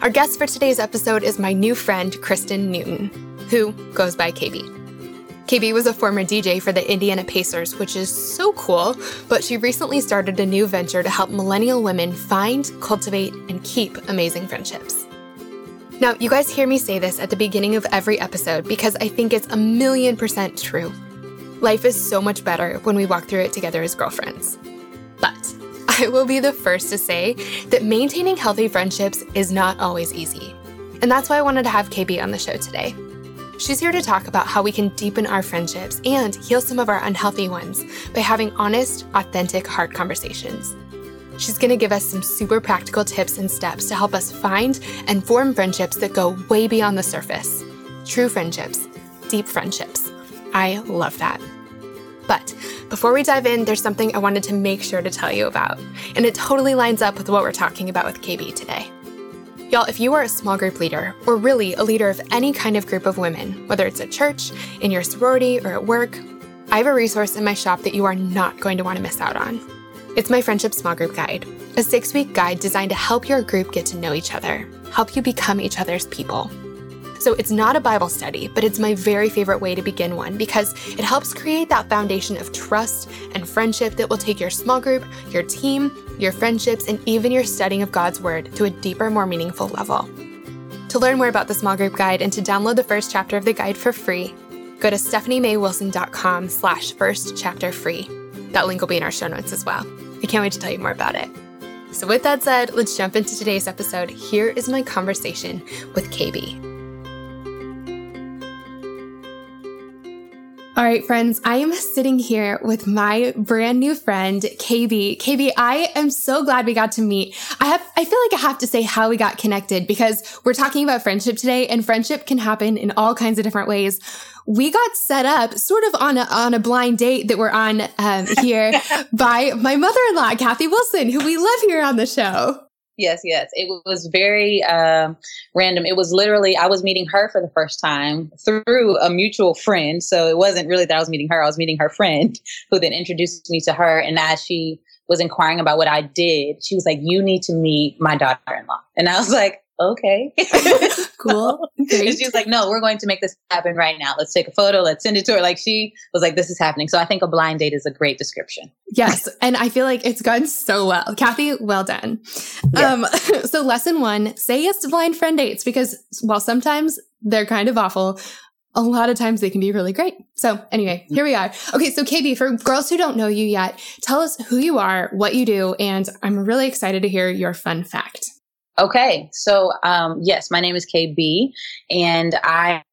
Our guest for today's episode is my new friend, Kristen Newton, who goes by KB. KB was a former DJ for the Indiana Pacers, which is so cool, but she recently started a new venture to help millennial women find, cultivate, and keep amazing friendships. Now, you guys hear me say this at the beginning of every episode because I think it's a million percent true. Life is so much better when we walk through it together as girlfriends. But I will be the first to say that maintaining healthy friendships is not always easy. And that's why I wanted to have KB on the show today. She's here to talk about how we can deepen our friendships and heal some of our unhealthy ones by having honest, authentic, hard conversations. She's going to give us some super practical tips and steps to help us find and form friendships that go way beyond the surface. True friendships, deep friendships. I love that. But before we dive in, there's something I wanted to make sure to tell you about, and it totally lines up with what we're talking about with KB today. Y'all, if you are a small group leader, or really a leader of any kind of group of women, whether it's at church, in your sorority, or at work, I have a resource in my shop that you are not going to want to miss out on. It's my Friendship Small Group Guide, a six week guide designed to help your group get to know each other, help you become each other's people. So it's not a Bible study, but it's my very favorite way to begin one because it helps create that foundation of trust and friendship that will take your small group, your team, your friendships, and even your studying of God's Word to a deeper, more meaningful level. To learn more about the small group guide and to download the first chapter of the guide for free, go to stephaniemaywilson.com slash first chapter free. That link will be in our show notes as well. I can't wait to tell you more about it. So with that said, let's jump into today's episode. Here is my conversation with KB. All right, friends, I am sitting here with my brand new friend, KB. KB, I am so glad we got to meet. I have, I feel like I have to say how we got connected because we're talking about friendship today and friendship can happen in all kinds of different ways. We got set up sort of on a, on a blind date that we're on um, here by my mother-in-law, Kathy Wilson, who we love here on the show yes, yes. It was very um, random. It was literally, I was meeting her for the first time through a mutual friend. So it wasn't really that I was meeting her, I was meeting her friend who then introduced me to her. And as she was inquiring about what I did, she was like, You need to meet my daughter in law. And I was like, okay. cool. Great. she was like, no, we're going to make this happen right now. Let's take a photo. Let's send it to her. Like she was like, this is happening. So I think a blind date is a great description. Yes. And I feel like it's gone so well. Kathy, well done. Yes. Um, so lesson one, say yes to blind friend dates because while sometimes they're kind of awful, a lot of times they can be really great. So anyway, here we are. Okay. So KB, for girls who don't know you yet, tell us who you are, what you do, and I'm really excited to hear your fun fact. Okay, so um, yes, my name is KB, and I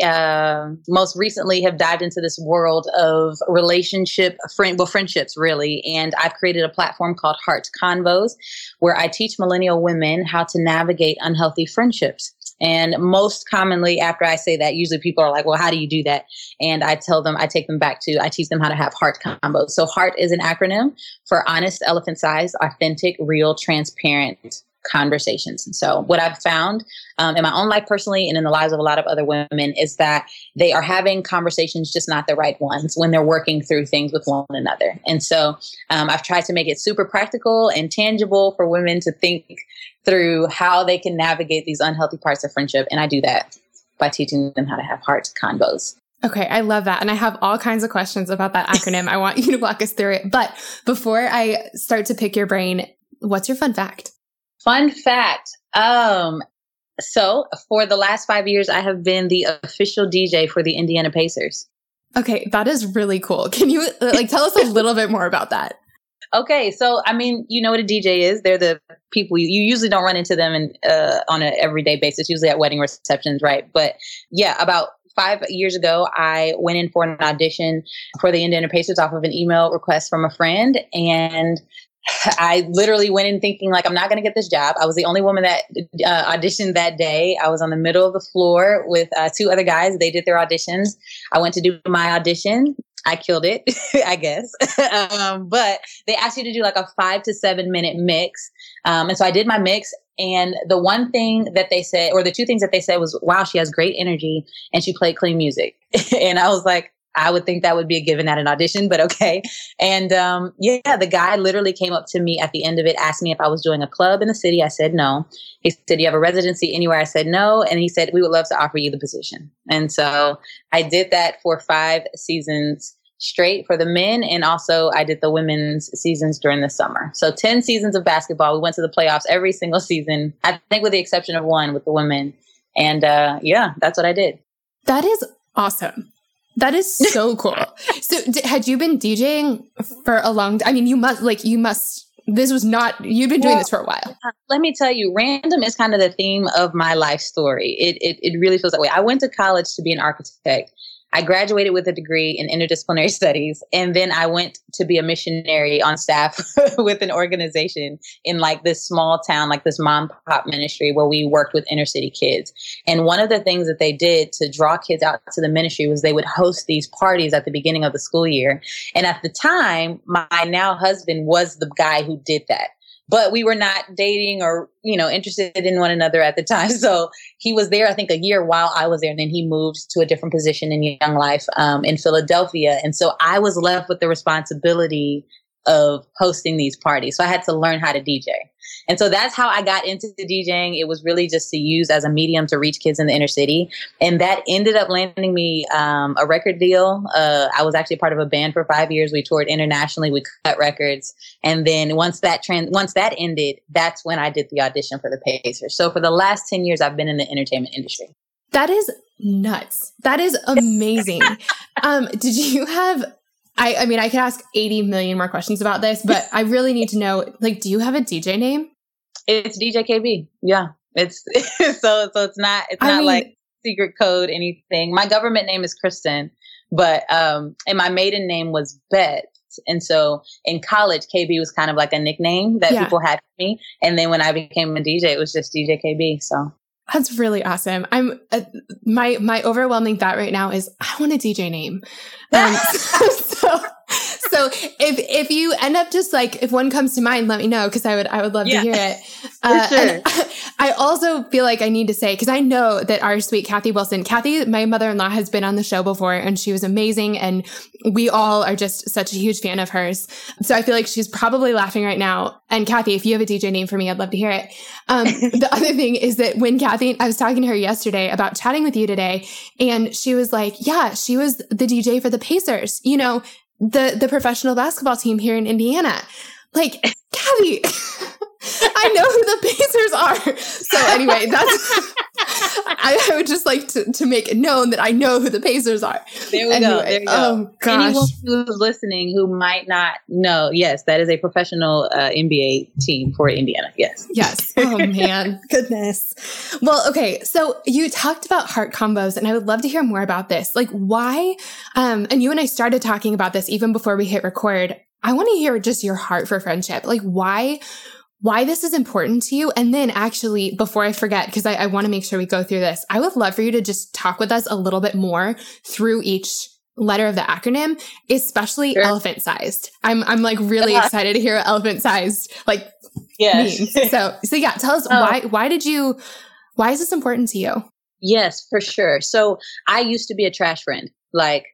uh, most recently have dived into this world of relationship, friend, well, friendships really, and I've created a platform called Heart Convos, where I teach millennial women how to navigate unhealthy friendships. And most commonly, after I say that, usually people are like, well, how do you do that? And I tell them, I take them back to, I teach them how to have heart convos. So, HEART is an acronym for honest, elephant size, authentic, real, transparent conversations. And so, what I've found um, in my own life personally and in the lives of a lot of other women is that they are having conversations, just not the right ones, when they're working through things with one another. And so, um, I've tried to make it super practical and tangible for women to think through how they can navigate these unhealthy parts of friendship. And I do that by teaching them how to have heart convos. Okay, I love that. And I have all kinds of questions about that acronym. I want you to walk us through it. But before I start to pick your brain, what's your fun fact? Fun fact. Um, so for the last five years, I have been the official DJ for the Indiana Pacers. Okay, that is really cool. Can you like tell us a little bit more about that? Okay, so I mean, you know what a DJ is? They're the people you, you usually don't run into them in, uh, on an everyday basis, usually at wedding receptions, right? But yeah, about five years ago, I went in for an audition for the Indiana Pacers off of an email request from a friend, and I literally went in thinking like I'm not going to get this job. I was the only woman that uh, auditioned that day. I was on the middle of the floor with uh, two other guys. They did their auditions. I went to do my audition. I killed it, I guess. um, but they asked you to do like a five to seven minute mix. Um, and so I did my mix. And the one thing that they said, or the two things that they said was, wow, she has great energy and she played clean music. and I was like, I would think that would be a given at an audition, but okay. And um, yeah, the guy literally came up to me at the end of it, asked me if I was doing a club in the city. I said no. He said, You have a residency anywhere? I said no. And he said, We would love to offer you the position. And so I did that for five seasons straight for the men. And also, I did the women's seasons during the summer. So 10 seasons of basketball. We went to the playoffs every single season, I think, with the exception of one with the women. And uh, yeah, that's what I did. That is awesome. That is so cool. So, d- had you been DJing for a long time? I mean, you must, like, you must, this was not, you've been doing well, this for a while. Uh, let me tell you, random is kind of the theme of my life story. It, it, it really feels that way. I went to college to be an architect. I graduated with a degree in interdisciplinary studies, and then I went to be a missionary on staff with an organization in like this small town, like this mom pop ministry where we worked with inner city kids. And one of the things that they did to draw kids out to the ministry was they would host these parties at the beginning of the school year. And at the time, my now husband was the guy who did that but we were not dating or you know interested in one another at the time. So he was there i think a year while i was there and then he moved to a different position in young life um, in philadelphia. And so i was left with the responsibility of hosting these parties so i had to learn how to dj and so that's how I got into DJing. It was really just to use as a medium to reach kids in the inner city. And that ended up landing me um, a record deal. Uh, I was actually part of a band for five years. We toured internationally. We cut records. And then once that trend, once that ended, that's when I did the audition for the Pacers. So for the last 10 years, I've been in the entertainment industry. That is nuts. That is amazing. um, did you have I, I mean, I could ask 80 million more questions about this, but I really need to know, like, do you have a DJ name? It's DJ KB. Yeah. It's so, so it's not, it's I not mean, like secret code, anything. My government name is Kristen, but, um, and my maiden name was Bet. And so in college, KB was kind of like a nickname that yeah. people had for me. And then when I became a DJ, it was just DJ KB. So that's really awesome. I'm uh, my my overwhelming thought right now is I want a DJ name. Um, so so if if you end up just like if one comes to mind, let me know because I would I would love yeah. to hear it. Uh, sure. And I also feel like I need to say because I know that our sweet Kathy Wilson, Kathy, my mother in law, has been on the show before and she was amazing, and we all are just such a huge fan of hers. So I feel like she's probably laughing right now. And Kathy, if you have a DJ name for me, I'd love to hear it. Um, the other thing is that when Kathy, I was talking to her yesterday about chatting with you today, and she was like, "Yeah, she was the DJ for the Pacers." You know, the the professional basketball team here in Indiana. Like, Gabby, I know who the Pacers are. So anyway, that's I, I, would just like to, to make it known that I know who the Pacers are. There we anyway, go. There we go. Oh gosh. Anyone who's listening who might not know, yes, that is a professional uh, NBA team for Indiana. Yes. Yes. Oh man, goodness. Well, okay. So you talked about heart convos, and I would love to hear more about this. Like, why? Um, and you and I started talking about this even before we hit record. I want to hear just your heart for friendship. Like, why? Why this is important to you. And then actually, before I forget, because I, I want to make sure we go through this, I would love for you to just talk with us a little bit more through each letter of the acronym, especially sure. elephant sized. I'm, I'm like really yeah. excited to hear elephant sized, like, yes. means. So, so yeah, tell us oh. why, why did you, why is this important to you? Yes, for sure. So I used to be a trash friend. Like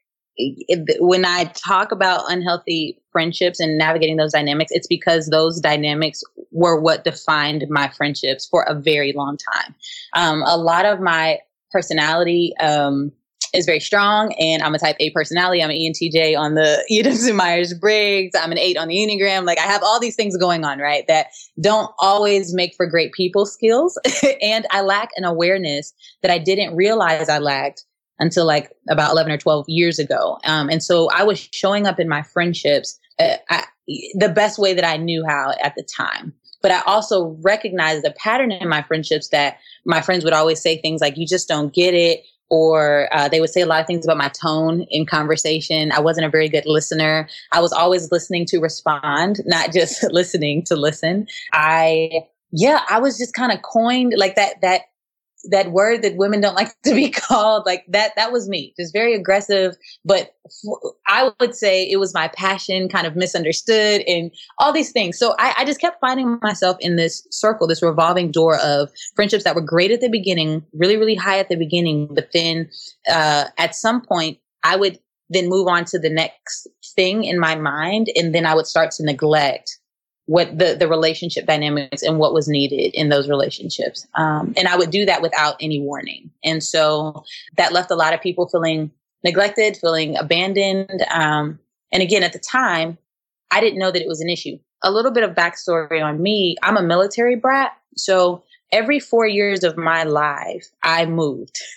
when I talk about unhealthy friendships and navigating those dynamics, it's because those dynamics were what defined my friendships for a very long time. Um, a lot of my personality um, is very strong, and I'm a type A personality. I'm an ENTJ on the Edens Myers Briggs. I'm an eight on the Enneagram. Like I have all these things going on, right? That don't always make for great people skills, and I lack an awareness that I didn't realize I lacked until like about 11 or 12 years ago. Um, and so I was showing up in my friendships uh, I, the best way that I knew how at the time. But I also recognized the pattern in my friendships that my friends would always say things like, you just don't get it. or uh, they would say a lot of things about my tone in conversation. I wasn't a very good listener. I was always listening to respond, not just listening to listen. I, yeah, I was just kind of coined like that, that that word that women don't like to be called like that that was me. Just very aggressive but i would say it was my passion kind of misunderstood and all these things. So I, I, just kept finding myself in this circle this revolving door of friendships that were great at the beginning really really high at the beginning but then uh, at some point i would then move on to the next thing in my mind and then i would start to neglect what the, the relationship dynamics and what was needed in those relationships. Um, and I would do that without any warning. And so that left a lot of people feeling neglected, feeling abandoned. Um, and again, at the time, I didn't know that it was an issue. A little bit of backstory on me I'm a military brat. So every four years of my life, I moved.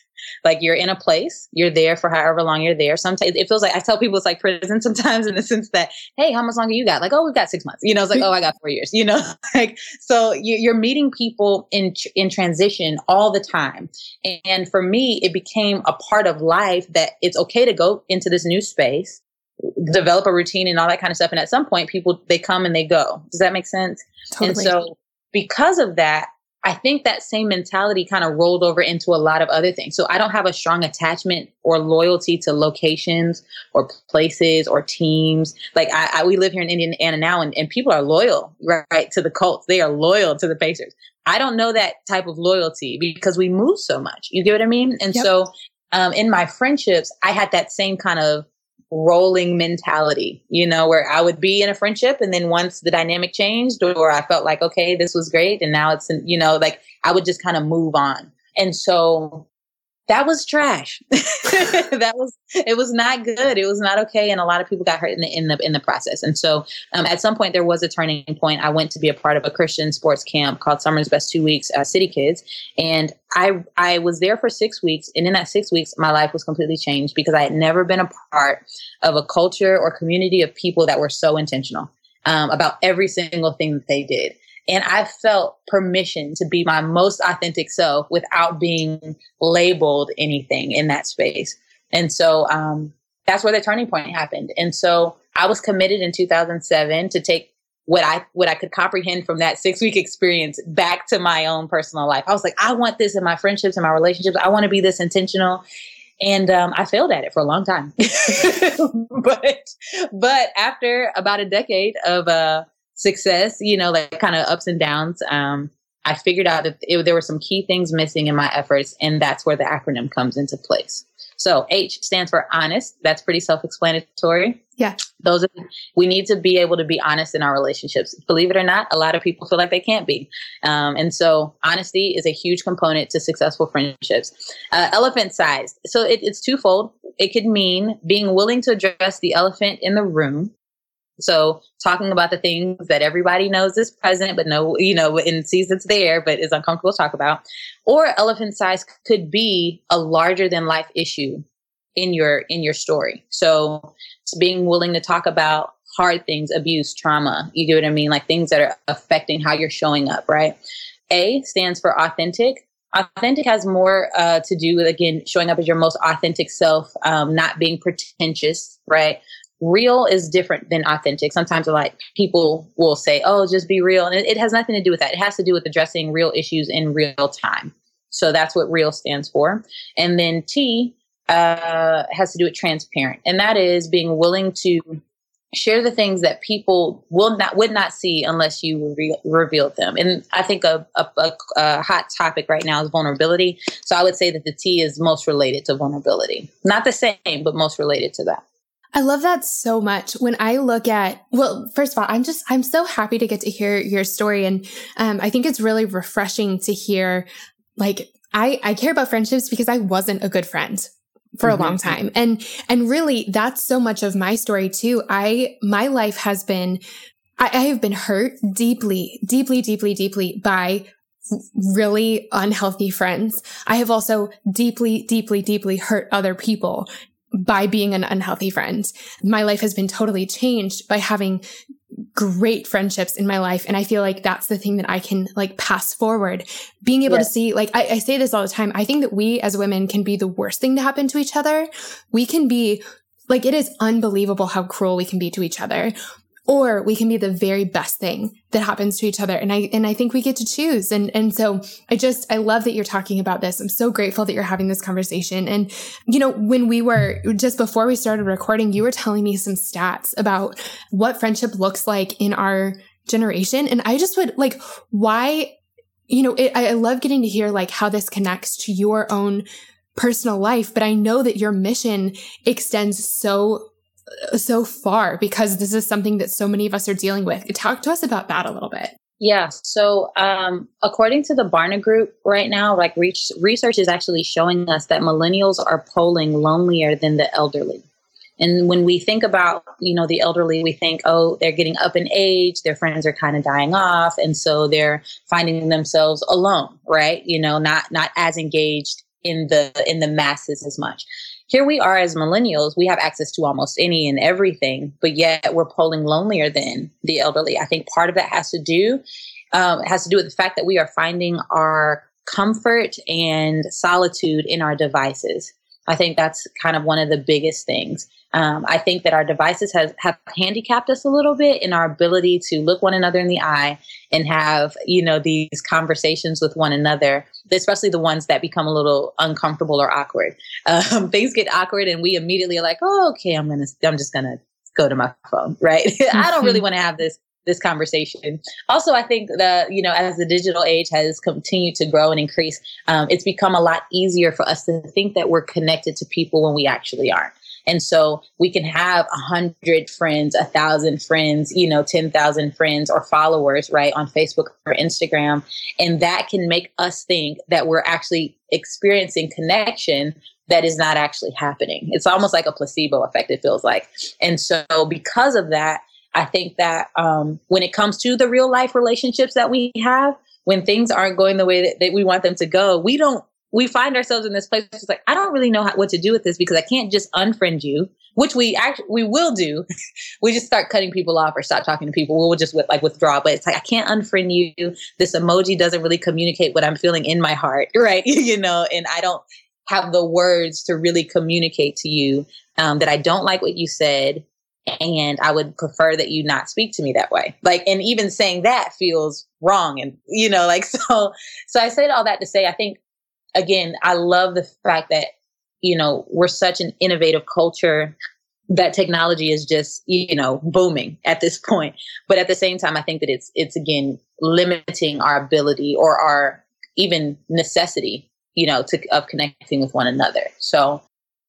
Like you're in a place, you're there for however long you're there. Sometimes it feels like I tell people it's like prison sometimes in the sense that, hey, how much longer you got? Like, oh, we've got six months. You know, it's like, mm-hmm. oh, I got four years. You know, like so you're meeting people in in transition all the time. And for me, it became a part of life that it's okay to go into this new space develop a routine and all that kind of stuff. And at some point, people they come and they go. Does that make sense? Totally. And so, because of that, I think that same mentality kind of rolled over into a lot of other things. So I don't have a strong attachment or loyalty to locations or places or teams. Like I, I we live here in Indiana now, and, and people are loyal, right, to the Colts. They are loyal to the Pacers. I don't know that type of loyalty because we move so much. You get what I mean? And yep. so um, in my friendships, I had that same kind of rolling mentality, you know, where I would be in a friendship and then once the dynamic changed or I felt like, okay, this was great. And now it's, you know, like I would just kind of move on. And so that was trash. that was it was not good. It was not okay, and a lot of people got hurt in the in the in the process. And so, um, at some point, there was a turning point. I went to be a part of a Christian sports camp called Summer's Best Two Weeks, uh, City Kids, and I I was there for six weeks. And in that six weeks, my life was completely changed because I had never been a part of a culture or community of people that were so intentional um, about every single thing that they did. And I felt permission to be my most authentic self without being labeled anything in that space. And so um, that's where the turning point happened. And so I was committed in 2007 to take what I what I could comprehend from that six week experience back to my own personal life. I was like, I want this in my friendships and my relationships. I want to be this intentional. And um, I failed at it for a long time, but but after about a decade of uh, success, you know, like kind of ups and downs, um, I figured out that it, there were some key things missing in my efforts, and that's where the acronym comes into place. So H stands for honest. That's pretty self-explanatory. Yeah. Those are, we need to be able to be honest in our relationships. Believe it or not, a lot of people feel like they can't be. Um, and so honesty is a huge component to successful friendships. Uh, elephant size. So it, it's twofold. It could mean being willing to address the elephant in the room so talking about the things that everybody knows is present, but no, you know, and sees it's there, but is uncomfortable to talk about. Or elephant size could be a larger than life issue in your in your story. So being willing to talk about hard things, abuse, trauma. You get what I mean? Like things that are affecting how you're showing up, right? A stands for authentic. Authentic has more uh, to do with again showing up as your most authentic self, um, not being pretentious, right? Real is different than authentic. Sometimes like people will say, "Oh, just be real," and it, it, has nothing to do with that. It has to do with addressing real issues in real time. So that's what real stands for. And then T uh, has to do with transparent, and that is being willing to share the things that people will not would not see unless you re- revealed them. And I think a, a, a, a hot topic right now is vulnerability. So I would say that the T is most related to vulnerability. Not the same, but most related to that. I love that so much. When I look at, well, first of all, I'm just, I'm so happy to get to hear your story. And, um, I think it's really refreshing to hear, like, I, I care about friendships because I wasn't a good friend for mm-hmm. a long time. And, and really that's so much of my story too. I, my life has been, I, I have been hurt deeply, deeply, deeply, deeply by really unhealthy friends. I have also deeply, deeply, deeply hurt other people by being an unhealthy friend. My life has been totally changed by having great friendships in my life. And I feel like that's the thing that I can like pass forward. Being able yes. to see, like, I, I say this all the time. I think that we as women can be the worst thing to happen to each other. We can be like, it is unbelievable how cruel we can be to each other or we can be the very best thing that happens to each other. And i and i think we get to choose. And and so i just i love that you're talking about this. I'm so grateful that you're having this conversation. And you know when we were just before we started recording you were telling me some stats about what friendship looks like in our generation. And i just would like why you know it, i love getting to hear like how this connects to your own personal life but i know that your mission extends so so far because this is something that so many of us are dealing with. Talk to us about that a little bit. Yeah. So, um, according to the Barna Group, right now, like reach, research is actually showing us that millennials are polling lonelier than the elderly. And when we think about, you know, the elderly, we think, oh, they're getting up in age, their friends are kind of dying off, and so they're finding themselves alone, right? You know, not not as engaged in the in the masses as much here we are as millennials, we have access to almost any and everything, but yet we're polling lonelier than the elderly. I think part of that has to do um, has to do with the fact that we are finding our comfort and solitude in our devices. I think that's kind of one of the biggest things. Um, I think that our devices has, have handicapped us a little bit in our ability to look one another in the eye and have, you know, these conversations with one another, especially the ones that become a little uncomfortable or awkward. Um, things get awkward and we immediately are like, oh, okay, I'm going to, I'm just going to go to my phone, right? I don't really mm-hmm. want to have this this conversation. Also, I think that, you know, as the digital age has continued to grow and increase, um, it's become a lot easier for us to think that we're connected to people when we actually aren't. And so we can have a hundred friends, a thousand friends, you know, 10,000 friends or followers, right, on Facebook or Instagram. And that can make us think that we're actually experiencing connection that is not actually happening. It's almost like a placebo effect, it feels like. And so because of that, I think that um, when it comes to the real life relationships that we have, when things aren't going the way that, that we want them to go, we don't we find ourselves in this place. It's like I don't really know how, what to do with this because I can't just unfriend you, which we actually we will do. we just start cutting people off or stop talking to people. We'll just with, like withdraw. But it's like I can't unfriend you. This emoji doesn't really communicate what I'm feeling in my heart, right? you know, and I don't have the words to really communicate to you um, that I don't like what you said and I would prefer that you not speak to me that way. Like, and even saying that feels wrong. And, you know, like, so, so I said all that to say, I think again, I love the fact that, you know, we're such an innovative culture that technology is just, you know, booming at this point. But at the same time, I think that it's, it's again, limiting our ability or our even necessity, you know, to, of connecting with one another. So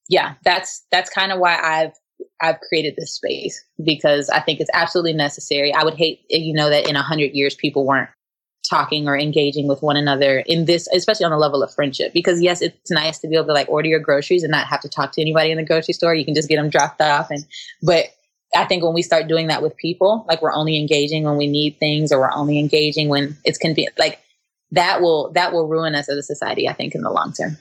yeah, that's, that's kind of why I've, I've created this space because I think it's absolutely necessary. I would hate, you know, that in a hundred years people weren't talking or engaging with one another in this, especially on the level of friendship. Because yes, it's nice to be able to like order your groceries and not have to talk to anybody in the grocery store. You can just get them dropped off. And, but I think when we start doing that with people, like we're only engaging when we need things or we're only engaging when it's convenient, like that will, that will ruin us as a society, I think, in the long term.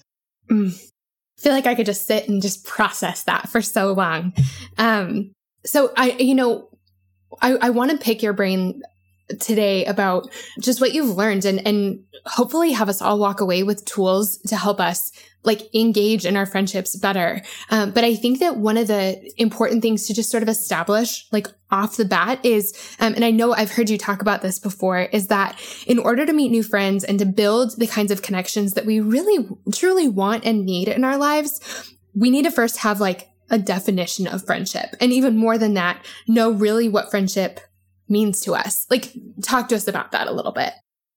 Mm. I feel like I could just sit and just process that for so long. Um, so I, you know, I, I want to pick your brain today about just what you've learned and, and hopefully have us all walk away with tools to help us like engage in our friendships better. Um, but I think that one of the important things to just sort of establish like off the bat is, um, and I know I've heard you talk about this before, is that in order to meet new friends and to build the kinds of connections that we really truly want and need in our lives, we need to first have like a definition of friendship. And even more than that, know really what friendship means to us. Like, talk to us about that a little bit.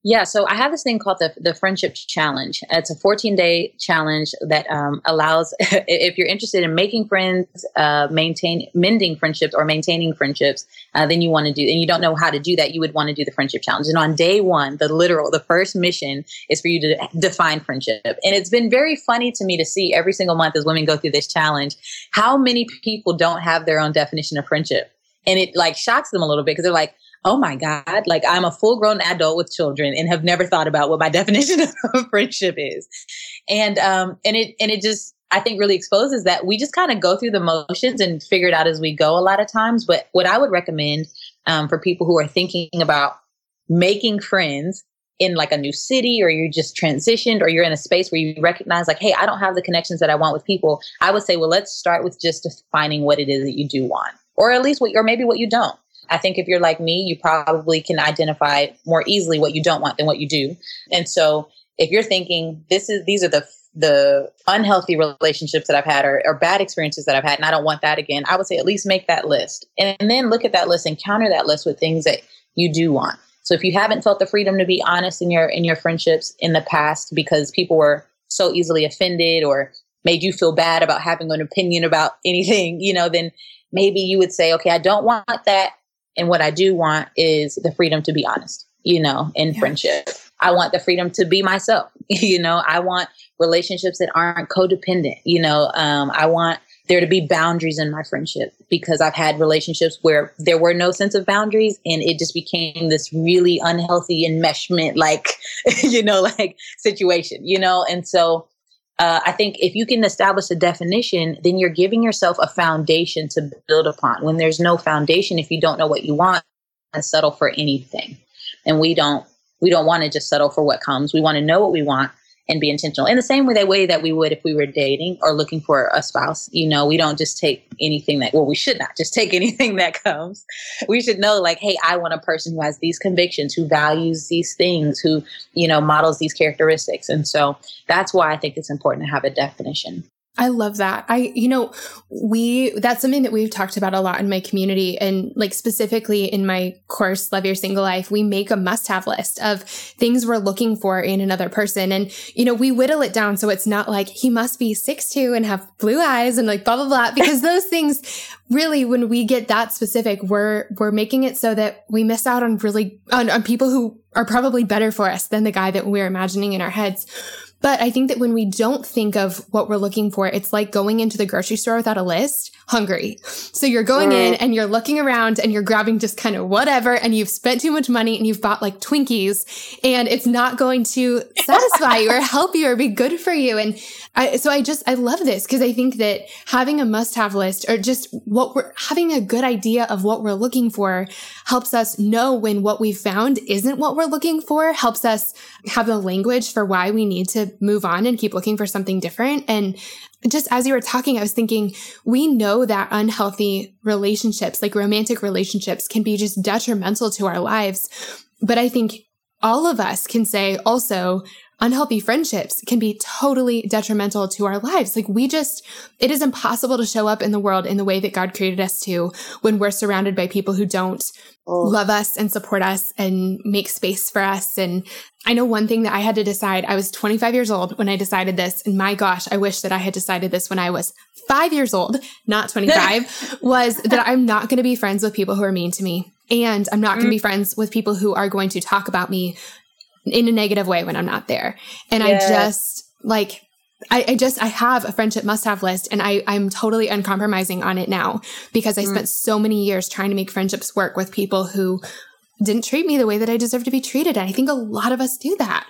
Yeah, so I have this thing called the the friendship challenge. It's a 14 day challenge that um, allows, if you're interested in making friends, uh, maintain mending friendships or maintaining friendships, uh, then you want to do, and you don't know how to do that, you would want to do the friendship challenge. And on day one, the literal, the first mission is for you to define friendship. And it's been very funny to me to see every single month as women go through this challenge, how many people don't have their own definition of friendship and it like shocks them a little bit because they're like oh my god like i'm a full grown adult with children and have never thought about what my definition of friendship is. And um and it and it just i think really exposes that we just kind of go through the motions and figure it out as we go a lot of times. But what i would recommend um, for people who are thinking about making friends in like a new city or you're just transitioned or you're in a space where you recognize like hey i don't have the connections that i want with people i would say well let's start with just defining what it is that you do want or at least what or maybe what you don't i think if you're like me you probably can identify more easily what you don't want than what you do and so if you're thinking this is these are the the unhealthy relationships that I've had or, or, bad experiences that I've had, and I don't want that again, I would say at least make that list. And, and then look at that list and counter that list with things that you do want. So if you haven't felt the freedom to be honest in your in your friendships in the past because people were so easily offended or made you feel bad about having an opinion about anything, you know, then maybe you would say, okay, I don't want that. And what I do want is the freedom to be honest, you know, in yeah. friendship. I want the freedom to be myself. you know, I want relationships that aren't codependent. You know, um, I want there to be boundaries in my friendship because I've had relationships where there were no sense of boundaries and it just became this really unhealthy enmeshment, like, you know, like situation, you know? And so uh, I think if you can establish a definition, then you're giving yourself a foundation to build upon. When there's no foundation, if you don't know what you want, and settle for anything. And we don't we don't want to just settle for what comes. We want to know what we want and be intentional in the same way, that way that we would if we were dating or looking for a spouse. You know, we don't just take anything that, well, we should not just take anything that comes. We should know, like, hey, I want a person who has these convictions, who values these things, who, you know, models these characteristics. And so that's why I think it's important to have a definition. I love that. I, you know, we, that's something that we've talked about a lot in my community and like specifically in my course, Love Your Single Life, we make a must have list of things we're looking for in another person. And, you know, we whittle it down so it's not like he must be six two and have blue eyes and like blah, blah, blah, because those things really, when we get that specific, we're, we're making it so that we miss out on really, on, on people who are probably better for us than the guy that we're imagining in our heads. But I think that when we don't think of what we're looking for, it's like going into the grocery store without a list, hungry. So you're going in and you're looking around and you're grabbing just kind of whatever and you've spent too much money and you've bought like Twinkies and it's not going to satisfy you or help you or be good for you. And I, so I just, I love this because I think that having a must have list or just what we're having a good idea of what we're looking for helps us know when what we've found isn't what we're looking for, helps us have the language for why we need to move on and keep looking for something different. And just as you were talking, I was thinking, we know that unhealthy relationships, like romantic relationships, can be just detrimental to our lives. But I think all of us can say also, unhealthy friendships can be totally detrimental to our lives. Like we just, it is impossible to show up in the world in the way that God created us to when we're surrounded by people who don't oh. love us and support us and make space for us. And I know one thing that I had to decide. I was 25 years old when I decided this. And my gosh, I wish that I had decided this when I was five years old, not 25, was that I'm not going to be friends with people who are mean to me. And I'm not going to be mm. friends with people who are going to talk about me in a negative way when I'm not there. And yes. I just like, I, I, just I have a friendship must have list and I, I'm totally uncompromising on it now because I mm. spent so many years trying to make friendships work with people who didn't treat me the way that I deserve to be treated. And I think a lot of us do that.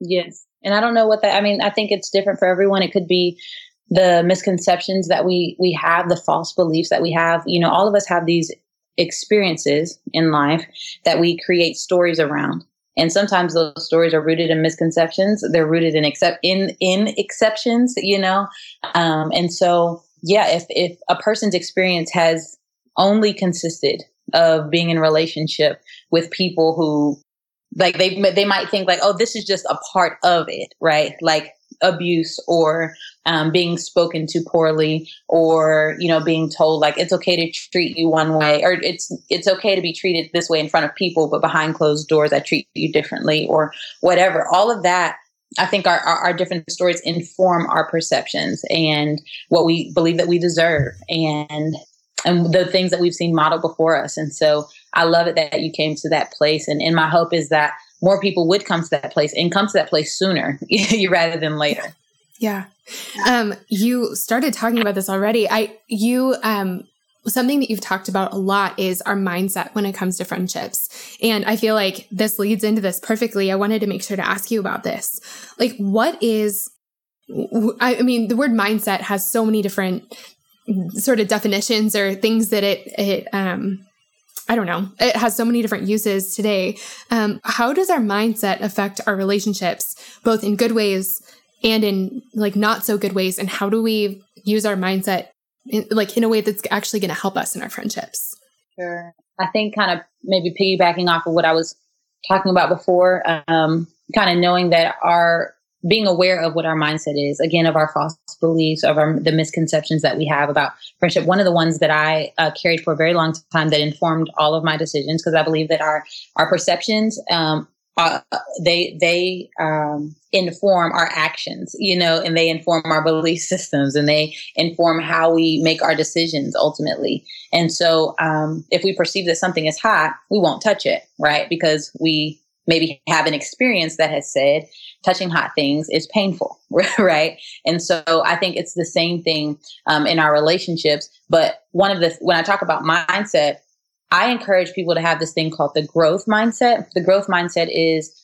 Yes. And I don't know what that I mean, I think it's different for everyone. It could be the misconceptions that we we have, the false beliefs that we have. You know, all of us have these experiences in life that we create stories around. And sometimes those stories are rooted in misconceptions. They're rooted in accept in in exceptions, you know. Um, and so, yeah, if if a person's experience has only consisted of being in relationship with people who like they they might think like oh this is just a part of it right like abuse or um, being spoken to poorly or you know being told like it's okay to treat you one way or it's it's okay to be treated this way in front of people but behind closed doors i treat you differently or whatever all of that I think our, our, our, different stories inform our perceptions and what we believe that we deserve and and the things that we've seen modeled before us. And so I love it that you came to that place. And, and my hope is that more people would come to that place and come to that place sooner rather than later. Yeah. Um, you started talking about this already. I, you, um, something that you've talked about a lot is our mindset when it comes to friendships. And I feel like this leads into this perfectly. I wanted to make sure to ask you about this. Like, what is, I mean, the word mindset has so many different sort of definitions or things that it, it, um, I don't know, it has so many different uses today. Um, how does our mindset affect our relationships, both in good ways and in like not so good ways? And how do we use our mindset in, like in a way that's actually going to help us in our friendships? Sure. I think kind of maybe piggybacking off of what I was talking about before, um, kind of knowing that our being aware of what our mindset is again of our false beliefs of our, the misconceptions that we have about friendship one of the ones that i uh, carried for a very long time that informed all of my decisions because i believe that our our perceptions um, uh, they they um, inform our actions, you know, and they inform our belief systems, and they inform how we make our decisions ultimately. And so, um, if we perceive that something is hot, we won't touch it, right? Because we maybe have an experience that has said touching hot things is painful, right? And so I think it's the same thing um, in our relationships. But one of the, when I talk about mindset, I encourage people to have this thing called the growth mindset. The growth mindset is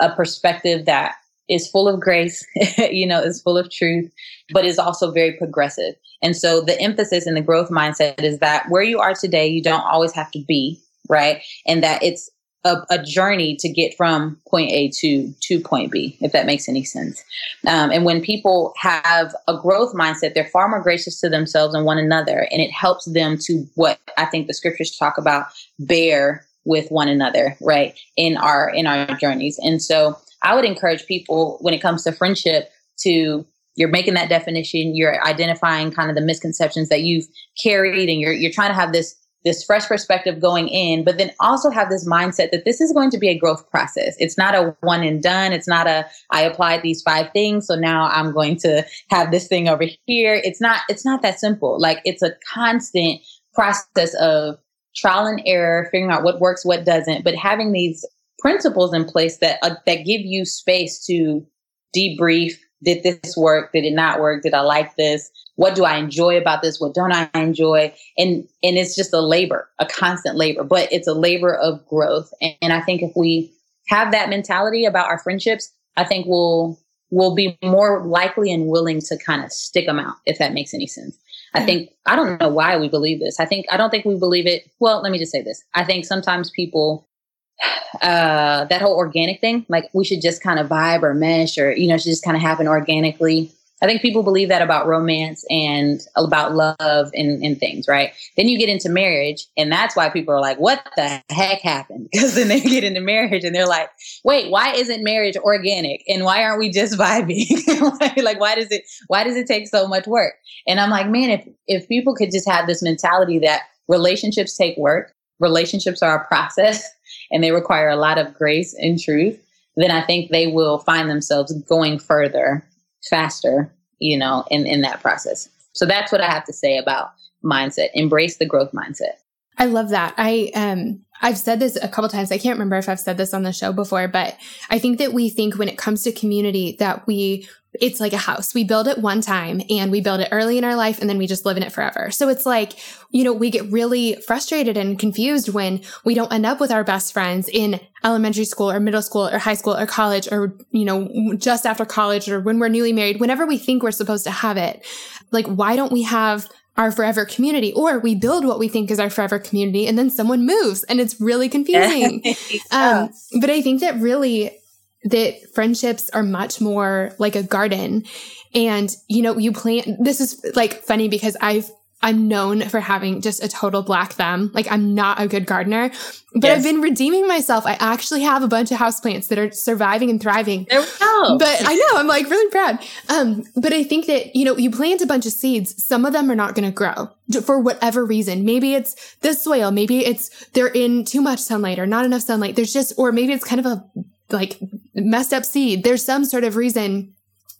a perspective that is full of grace, you know, is full of truth, but is also very progressive. And so the emphasis in the growth mindset is that where you are today, you don't always have to be, right? And that it's a, a, journey to get from point A to to point B, if that makes any sense. Um, and when people have a growth mindset, they're far more gracious to themselves and one another, and it helps them to what I think the scriptures talk about bear with one another, right? In our in our journeys. And so I would encourage people when it comes to friendship to you're making that definition, you're identifying kind of the misconceptions that you've carried, and you're you're trying to have this this fresh perspective going in, but then also have this mindset that this is going to be a growth process. It's not a one and done. It's not a I applied these five things, so now I'm going to have this thing over here. It's not it's not that simple. Like it's a constant process of trial and error, figuring out what works, what doesn't, but having these principles in place that uh, that give you space to debrief, did this work? Did it not work? Did I like this? What do I enjoy about this? What don't I enjoy? And and it's just a labor, a constant labor, but it's a labor of growth. And, and I think if we have that mentality about our friendships, I think we'll we'll be more likely and willing to kind of stick them out, if that makes any sense. I think I don't know why we believe this. I think I don't think we believe it. Well, let me just say this. I think sometimes people uh that whole organic thing, like we should just kind of vibe or mesh or you know, should just kind of happen organically. I think people believe that about romance and about love and, and things, right? Then you get into marriage, and that's why people are like, what the heck happened? Because then they get into marriage and they're like, wait, why isn't marriage organic? And why aren't we just vibing? like, why does it why does it take so much work? And I'm like, man, if if people could just have this mentality that relationships take work, relationships are a process and they require a lot of grace and truth, then I think they will find themselves going further faster, you know, in, in that process. So that's what I have to say about mindset. Embrace the growth mindset. I love that. I um I've said this a couple times. I can't remember if I've said this on the show before, but I think that we think when it comes to community that we it's like a house. We build it one time and we build it early in our life and then we just live in it forever. So it's like, you know, we get really frustrated and confused when we don't end up with our best friends in elementary school or middle school or high school or college or, you know, just after college or when we're newly married, whenever we think we're supposed to have it. Like, why don't we have our forever community or we build what we think is our forever community and then someone moves and it's really confusing. um, but I think that really that friendships are much more like a garden. And, you know, you plant, this is like funny because I've, I'm known for having just a total black thumb. Like I'm not a good gardener, but yes. I've been redeeming myself. I actually have a bunch of houseplants that are surviving and thriving. There we go. But I know I'm like really proud. Um, but I think that, you know, you plant a bunch of seeds. Some of them are not going to grow for whatever reason. Maybe it's the soil. Maybe it's they're in too much sunlight or not enough sunlight. There's just, or maybe it's kind of a like messed up seed. There's some sort of reason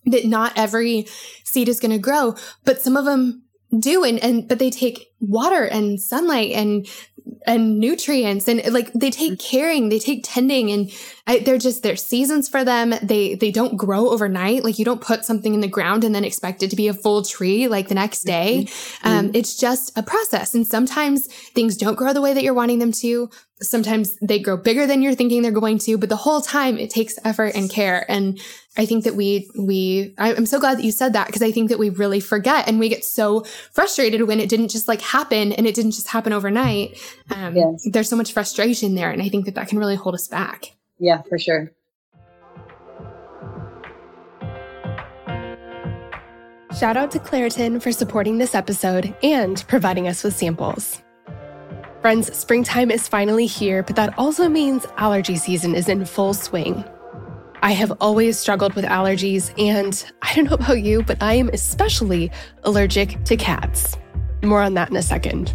that not every seed is going to grow, but some of them do and, and but they take water and sunlight and and nutrients and like they take mm-hmm. caring they take tending and I, they're just there's seasons for them. They they don't grow overnight. Like you don't put something in the ground and then expect it to be a full tree like the next day. Mm-hmm. Um, it's just a process, and sometimes things don't grow the way that you're wanting them to. Sometimes they grow bigger than you're thinking they're going to, but the whole time it takes effort and care. And I think that we we I'm so glad that you said that because I think that we really forget and we get so frustrated when it didn't just like happen and it didn't just happen overnight. Um, yes. There's so much frustration there, and I think that that can really hold us back. Yeah, for sure. Shout out to Claritin for supporting this episode and providing us with samples. Friends, springtime is finally here, but that also means allergy season is in full swing. I have always struggled with allergies, and I don't know about you, but I am especially allergic to cats. More on that in a second.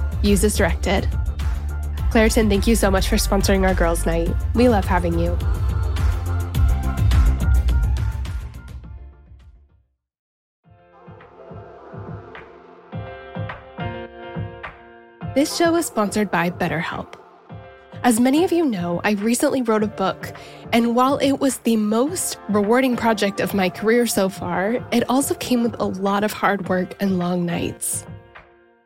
Use as directed. Claritin, thank you so much for sponsoring our girls' night. We love having you. This show is sponsored by BetterHelp. As many of you know, I recently wrote a book, and while it was the most rewarding project of my career so far, it also came with a lot of hard work and long nights.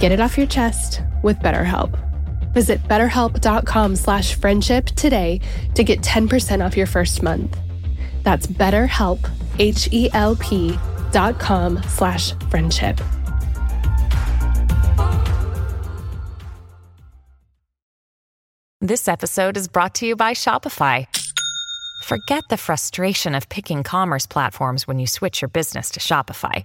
Get it off your chest with BetterHelp. Visit betterhelp.com slash friendship today to get 10% off your first month. That's betterhelp, H-E-L-P dot com slash friendship. This episode is brought to you by Shopify. Forget the frustration of picking commerce platforms when you switch your business to Shopify,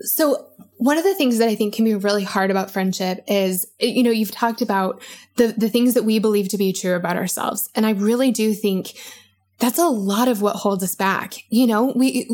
So one of the things that I think can be really hard about friendship is, you know, you've talked about the, the things that we believe to be true about ourselves. And I really do think that's a lot of what holds us back. You know, we,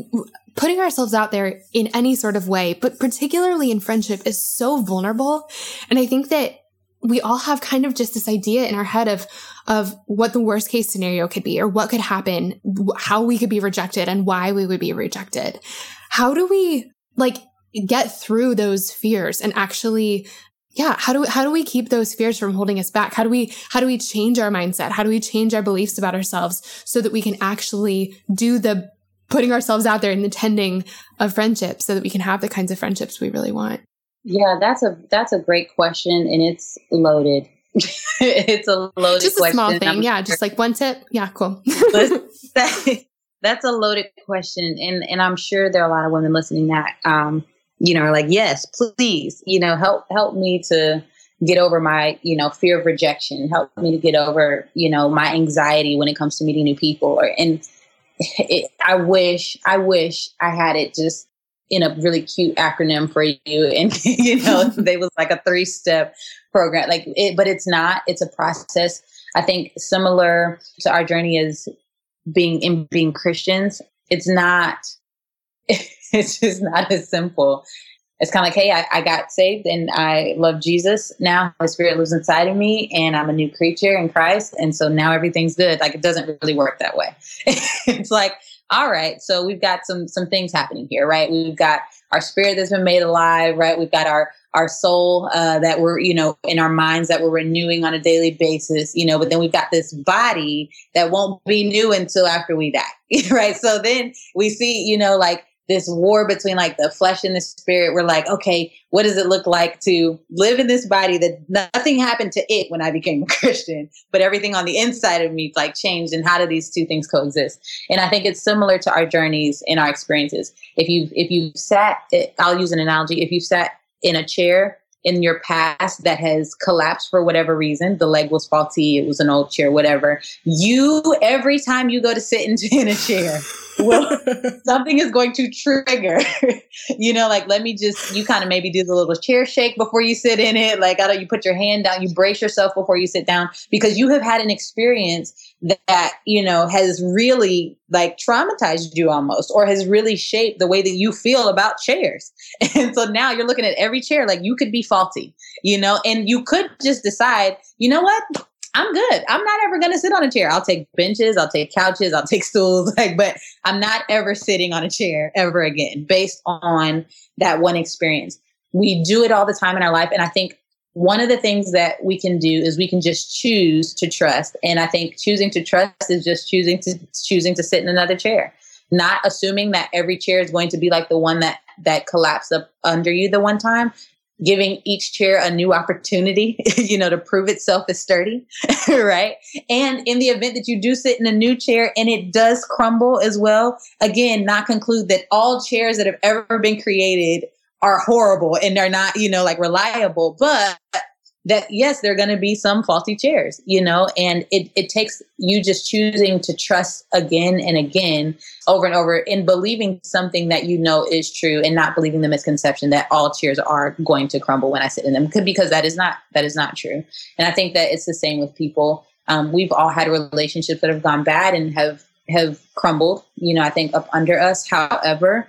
putting ourselves out there in any sort of way, but particularly in friendship is so vulnerable. And I think that we all have kind of just this idea in our head of, of what the worst case scenario could be or what could happen, how we could be rejected and why we would be rejected. How do we like get through those fears and actually yeah how do we, how do we keep those fears from holding us back? How do we how do we change our mindset? How do we change our beliefs about ourselves so that we can actually do the putting ourselves out there and the tending of friendships so that we can have the kinds of friendships we really want? Yeah that's a that's a great question and it's loaded. It's a loaded just a question. small thing. I'm yeah sure. just like one tip. Yeah cool. That's a loaded question and and i'm sure there are a lot of women listening that um you know, are like, yes, please, you know, help help me to get over my, you know, fear of rejection, help me to get over, you know, my anxiety when it comes to meeting new people. Or, and it, I wish, I wish I had it just in a really cute acronym for you. And, you know, they was like a three step program, like it, but it's not, it's a process. I think similar to our journey is being in being Christians. It's not, it's just not as simple. It's kind of like, hey, I, I got saved and I love Jesus. Now the Spirit lives inside of me and I'm a new creature in Christ. And so now everything's good. Like it doesn't really work that way. it's like, all right, so we've got some some things happening here, right? We've got our spirit that's been made alive, right? We've got our our soul uh, that we're you know in our minds that we're renewing on a daily basis you know but then we've got this body that won't be new until after we die right so then we see you know like this war between like the flesh and the spirit. We're like, okay, what does it look like to live in this body that nothing happened to it when I became a Christian, but everything on the inside of me like changed and how do these two things coexist? And I think it's similar to our journeys and our experiences. If you if you sat I'll use an analogy, if you sat in a chair in your past that has collapsed for whatever reason, the leg was faulty, it was an old chair, whatever. You every time you go to sit in, in a chair well, something is going to trigger. you know, like let me just you kind of maybe do the little chair shake before you sit in it. Like I don't you put your hand down, you brace yourself before you sit down because you have had an experience that, you know, has really like traumatized you almost or has really shaped the way that you feel about chairs. And so now you're looking at every chair like you could be faulty, you know, and you could just decide, you know what? I'm good. I'm not ever going to sit on a chair. I'll take benches, I'll take couches, I'll take stools, like, but I'm not ever sitting on a chair ever again based on that one experience. We do it all the time in our life. And I think one of the things that we can do is we can just choose to trust. And I think choosing to trust is just choosing to choosing to sit in another chair, not assuming that every chair is going to be like the one that that collapsed up under you the one time giving each chair a new opportunity, you know, to prove itself as sturdy, right? And in the event that you do sit in a new chair and it does crumble as well, again, not conclude that all chairs that have ever been created are horrible and they're not, you know, like reliable, but that yes, there are going to be some faulty chairs, you know, and it, it takes you just choosing to trust again and again over and over in believing something that you know is true and not believing the misconception that all chairs are going to crumble when I sit in them because that is not, that is not true. And I think that it's the same with people. Um, we've all had relationships that have gone bad and have, have crumbled, you know, I think up under us. However,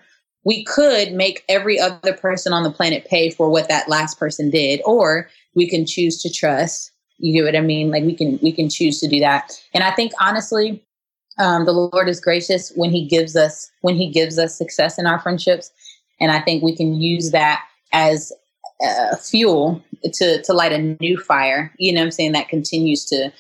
we could make every other person on the planet pay for what that last person did, or we can choose to trust. You get what I mean? Like we can we can choose to do that. And I think honestly, um, the Lord is gracious when He gives us when He gives us success in our friendships, and I think we can use that as uh, fuel to to light a new fire. You know, I'm saying that continues to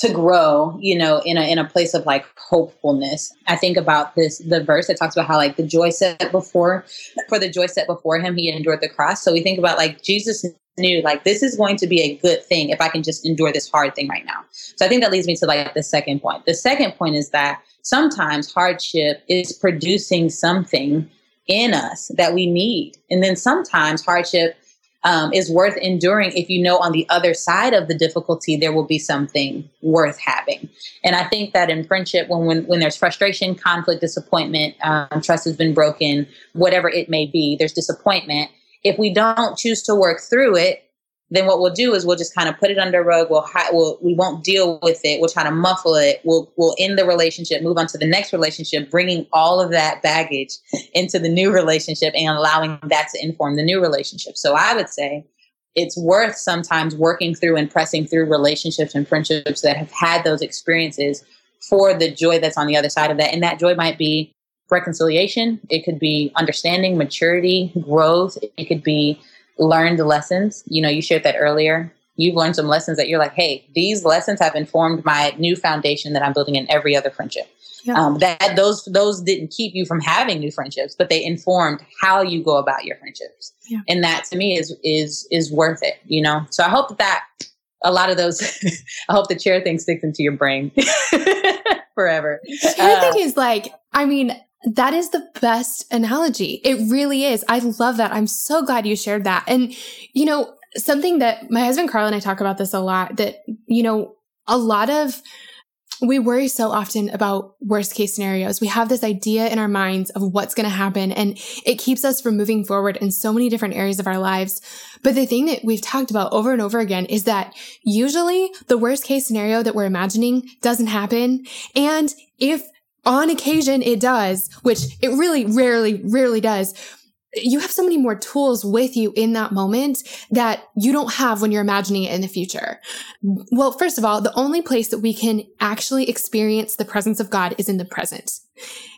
to grow, you know, in a in a place of like hopefulness. I think about this the verse that talks about how like the joy set before for the joy set before him, he endured the cross. So we think about like Jesus knew like this is going to be a good thing if I can just endure this hard thing right now. So I think that leads me to like the second point. The second point is that sometimes hardship is producing something in us that we need. And then sometimes hardship um, is worth enduring if you know on the other side of the difficulty there will be something worth having. And I think that in friendship, when when, when there's frustration, conflict, disappointment, um, trust has been broken, whatever it may be, there's disappointment. If we don't choose to work through it, then what we'll do is we'll just kind of put it under a rug. We'll, hi- we'll we won't deal with it. We'll try to muffle it. We'll we'll end the relationship, move on to the next relationship, bringing all of that baggage into the new relationship and allowing that to inform the new relationship. So I would say it's worth sometimes working through and pressing through relationships and friendships that have had those experiences for the joy that's on the other side of that. And that joy might be reconciliation. It could be understanding, maturity, growth. It could be learned lessons. You know, you shared that earlier. You've learned some lessons that you're like, hey, these lessons have informed my new foundation that I'm building in every other friendship. Yeah. Um, that those those didn't keep you from having new friendships, but they informed how you go about your friendships, yeah. and that to me is is is worth it. You know, so I hope that, that a lot of those, I hope the chair thing sticks into your brain forever. Chair uh, thing is like, I mean, that is the best analogy. It really is. I love that. I'm so glad you shared that. And, you know, something that my husband Carl and I talk about this a lot that, you know, a lot of, we worry so often about worst case scenarios. We have this idea in our minds of what's going to happen and it keeps us from moving forward in so many different areas of our lives. But the thing that we've talked about over and over again is that usually the worst case scenario that we're imagining doesn't happen. And if on occasion it does, which it really rarely, rarely does. You have so many more tools with you in that moment that you don't have when you're imagining it in the future. Well, first of all, the only place that we can actually experience the presence of God is in the present.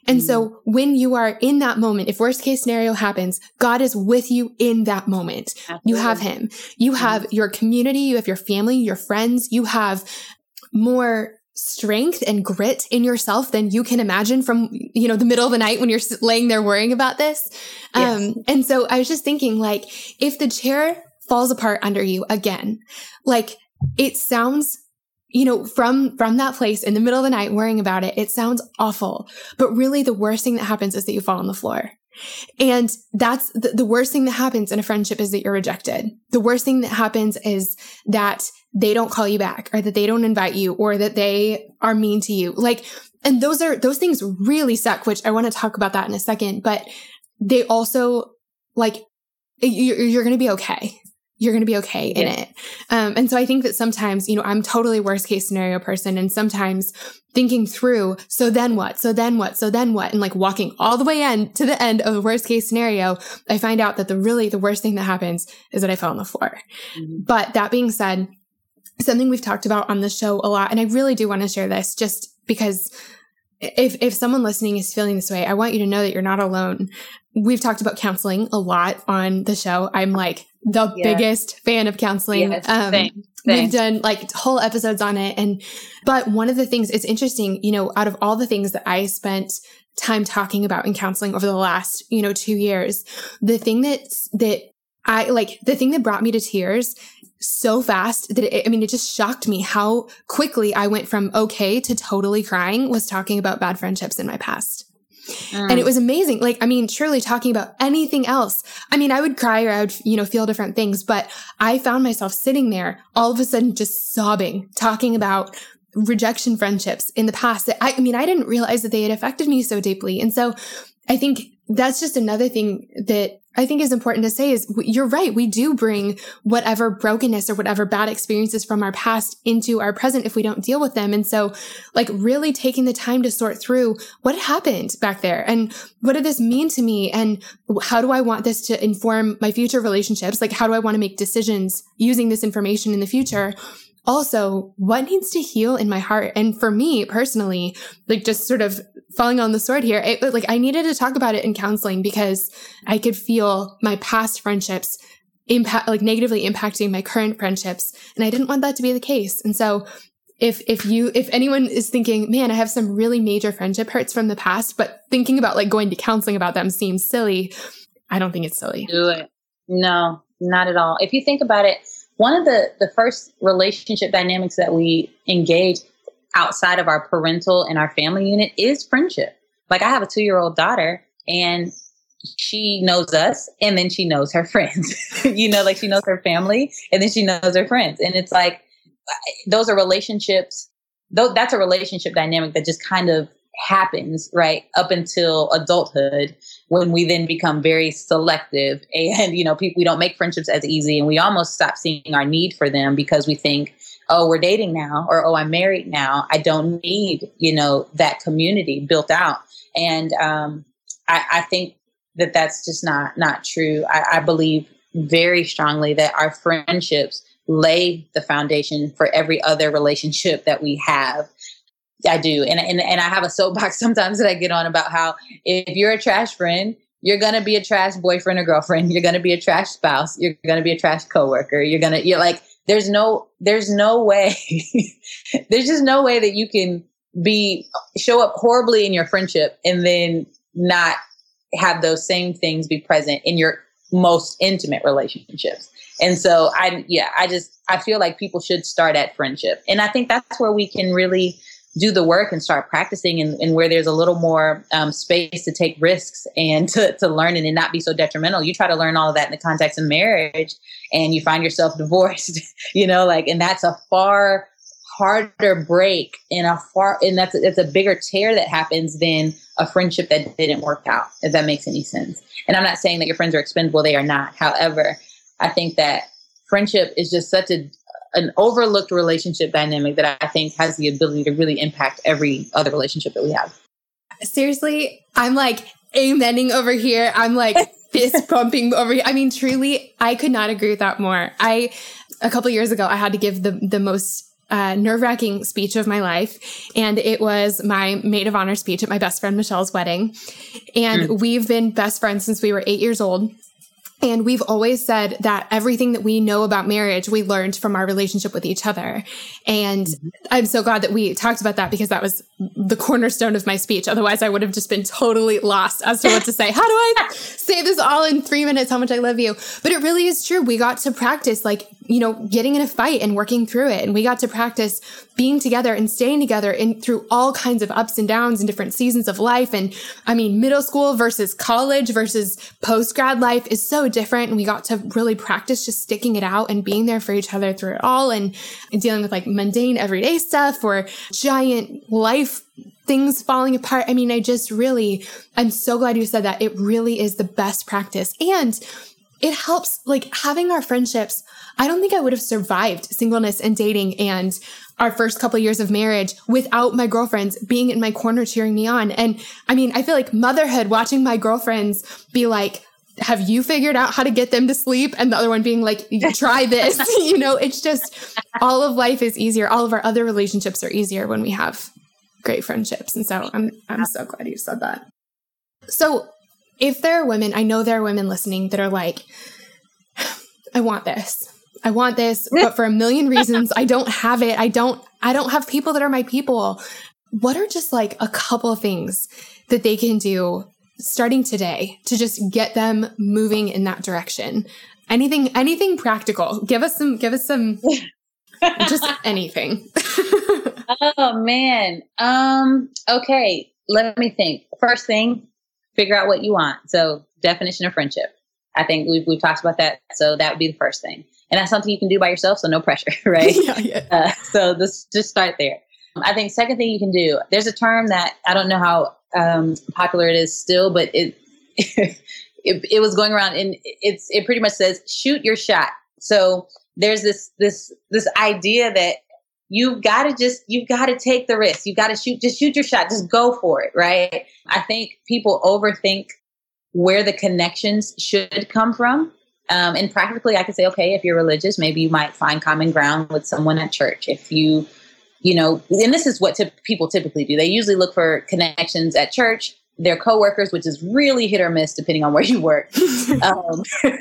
And mm. so when you are in that moment, if worst case scenario happens, God is with you in that moment. Absolutely. You have him. You have mm. your community. You have your family, your friends. You have more strength and grit in yourself than you can imagine from, you know, the middle of the night when you're laying there worrying about this. Yes. Um, and so I was just thinking like, if the chair falls apart under you again, like it sounds you know, from, from that place in the middle of the night worrying about it, it sounds awful. But really the worst thing that happens is that you fall on the floor. And that's the, the, worst thing that happens in a friendship is that you're rejected. The worst thing that happens is that they don't call you back or that they don't invite you or that they are mean to you. Like, and those are, those things really suck, which I want to talk about that in a second, but they also like, you're, you're going to be okay you're going to be okay in yeah. it. Um, and so I think that sometimes, you know, I'm totally worst case scenario person and sometimes thinking through, so then what? So then what? So then what? And like walking all the way in to the end of the worst case scenario, I find out that the really, the worst thing that happens is that I fell on the floor. Mm-hmm. But that being said, something we've talked about on the show a lot, and I really do want to share this just because if if someone listening is feeling this way, I want you to know that you're not alone. We've talked about counseling a lot on the show. I'm like the yeah. biggest fan of counseling. Yes, um, same, same. We've done like whole episodes on it. And, but one of the things, it's interesting, you know, out of all the things that I spent time talking about in counseling over the last, you know, two years, the thing that, that I like, the thing that brought me to tears so fast that it, I mean, it just shocked me how quickly I went from okay to totally crying was talking about bad friendships in my past. Mm. And it was amazing. Like, I mean, truly talking about anything else. I mean, I would cry or I would, you know, feel different things, but I found myself sitting there all of a sudden just sobbing, talking about rejection friendships in the past that I, I mean, I didn't realize that they had affected me so deeply. And so I think that's just another thing that I think is important to say is you're right. We do bring whatever brokenness or whatever bad experiences from our past into our present if we don't deal with them. And so like really taking the time to sort through what happened back there and what did this mean to me? And how do I want this to inform my future relationships? Like, how do I want to make decisions using this information in the future? Also what needs to heal in my heart? And for me personally like just sort of falling on the sword here it, like i needed to talk about it in counseling because i could feel my past friendships impact like negatively impacting my current friendships and i didn't want that to be the case. And so if if you if anyone is thinking man i have some really major friendship hurts from the past but thinking about like going to counseling about them seems silly i don't think it's silly. Do it. No not at all. If you think about it, one of the the first relationship dynamics that we engage outside of our parental and our family unit is friendship. Like I have a two year old daughter, and she knows us and then she knows her friends. you know, like she knows her family and then she knows her friends. And it's like those are relationships, though that's a relationship dynamic that just kind of happens right up until adulthood when we then become very selective and you know people we don't make friendships as easy and we almost stop seeing our need for them because we think oh we're dating now or oh i'm married now i don't need you know that community built out and um, I, I think that that's just not not true. I, I believe very strongly that our friendships lay the foundation for every other relationship that we have. I do. And, and, and I have a soapbox sometimes that I get on about how if you're a trash friend, you're going to be a trash boyfriend or girlfriend. You're going to be a trash spouse. You're going to be a trash coworker. You're going to, you're like, there's no, there's no way, there's just no way that you can be, show up horribly in your friendship and then not have those same things be present in your most intimate relationships. And so I yeah, I just I feel like people should start at friendship. And I think that's where we can really do the work and start practicing and, and where there's a little more um, space to take risks and to, to learn and not be so detrimental. You try to learn all of that in the context of marriage and you find yourself divorced, you know, like, and that's a far harder break and a far and that's it's a bigger tear that happens than a friendship that didn't work out if that makes any sense. And i'm not saying that your friends are expendable. They are not. However i think that friendship is just such a an overlooked relationship dynamic that i think has the ability to really impact every other relationship that we have seriously i'm like amening over here i'm like fist pumping over here i mean truly i could not agree with that more i a couple years ago i had to give the the most uh, nerve wracking speech of my life. And it was my maid of honor speech at my best friend Michelle's wedding. And mm. we've been best friends since we were eight years old. And we've always said that everything that we know about marriage, we learned from our relationship with each other. And mm-hmm. I'm so glad that we talked about that because that was the cornerstone of my speech. Otherwise, I would have just been totally lost as to what to say. How do I say this all in three minutes? How much I love you. But it really is true. We got to practice like, you know, getting in a fight and working through it. And we got to practice being together and staying together in through all kinds of ups and downs and different seasons of life. And I mean, middle school versus college versus post grad life is so different. And we got to really practice just sticking it out and being there for each other through it all and, and dealing with like mundane everyday stuff or giant life things falling apart. I mean, I just really, I'm so glad you said that. It really is the best practice. And it helps like having our friendships. I don't think I would have survived singleness and dating and our first couple years of marriage without my girlfriends being in my corner cheering me on. And I mean, I feel like motherhood, watching my girlfriends be like, have you figured out how to get them to sleep? And the other one being like, try this. you know, it's just all of life is easier. All of our other relationships are easier when we have great friendships. And so I'm I'm so glad you said that. So if there are women, I know there are women listening that are like, I want this. I want this, but for a million reasons, I don't have it. I don't, I don't have people that are my people. What are just like a couple of things that they can do starting today to just get them moving in that direction? Anything, anything practical. Give us some, give us some, just anything. oh man. Um, okay. Let me think. First thing, figure out what you want. So definition of friendship. I think we've, we've talked about that. So that would be the first thing. And that's something you can do by yourself. So no pressure, right? yeah, yeah. Uh, so this, just start there. I think second thing you can do, there's a term that I don't know how um, popular it is still, but it, it, it was going around and it's, it pretty much says shoot your shot. So there's this, this, this idea that you've got to just you've got to take the risk you've got to shoot just shoot your shot just go for it right i think people overthink where the connections should come from um, and practically i could say okay if you're religious maybe you might find common ground with someone at church. If you you know and this is what t- people typically do. They usually look for connections at church. Their coworkers which is really hit or miss depending on where you work. Um,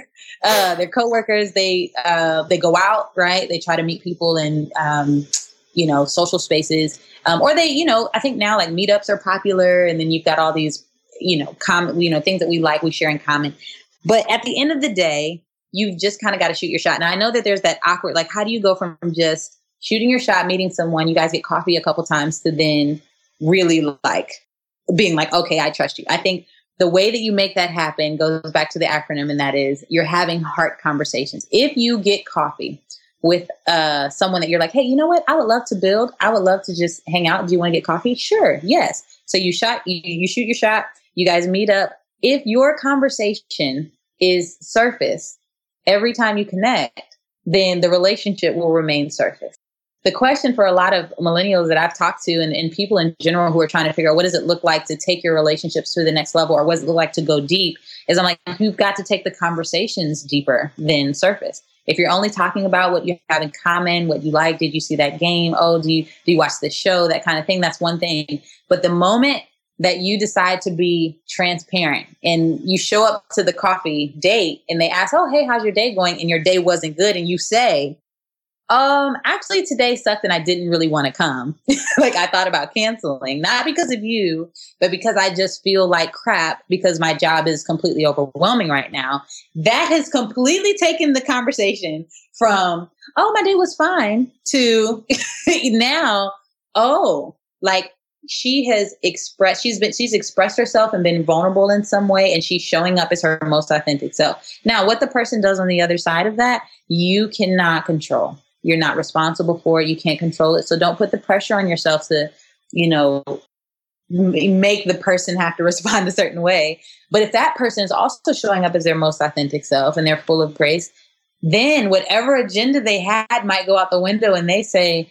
uh, their coworkers they uh, they go out right? They try to meet people and um, you know, social spaces. Um, or they, you know, I think now like meetups are popular and then you've got all these, you know, common, you know, things that we like, we share in common. But at the end of the day, you've just kind of got to shoot your shot. Now I know that there's that awkward, like, how do you go from just shooting your shot, meeting someone, you guys get coffee a couple times to then really like being like, okay, I trust you. I think the way that you make that happen goes back to the acronym, and that is you're having heart conversations. If you get coffee with uh, someone that you're like, hey, you know what? I would love to build. I would love to just hang out. Do you want to get coffee? Sure. Yes. So you shot, you, you shoot your shot. You guys meet up. If your conversation is surface every time you connect, then the relationship will remain surface the question for a lot of millennials that I've talked to and, and, people in general who are trying to figure out what does it look like to take your relationships to the next level or what does it look like to go deep is I'm like, you've got to take the conversations deeper than surface. If you're only talking about what you have in common, what you like, did you see that game? Oh, do you do you watch the show? That kind of thing. That's one thing. But the moment that you decide to be transparent and you show up to the coffee date and they ask, Oh, hey, how's your day going? And your day wasn't good, and you say, um, actually today sucked and I didn't really want to come. like I thought about canceling, not because of you, but because I just feel like crap because my job is completely overwhelming right now. That has completely taken the conversation from, oh, my day was fine to now, oh, like she has expressed she's been she's expressed herself and been vulnerable in some way and she's showing up as her most authentic self now what the person does on the other side of that you cannot control you're not responsible for it. You can't control it. So don't put the pressure on yourself to, you know, make the person have to respond a certain way. But if that person is also showing up as their most authentic self and they're full of grace, then whatever agenda they had might go out the window and they say,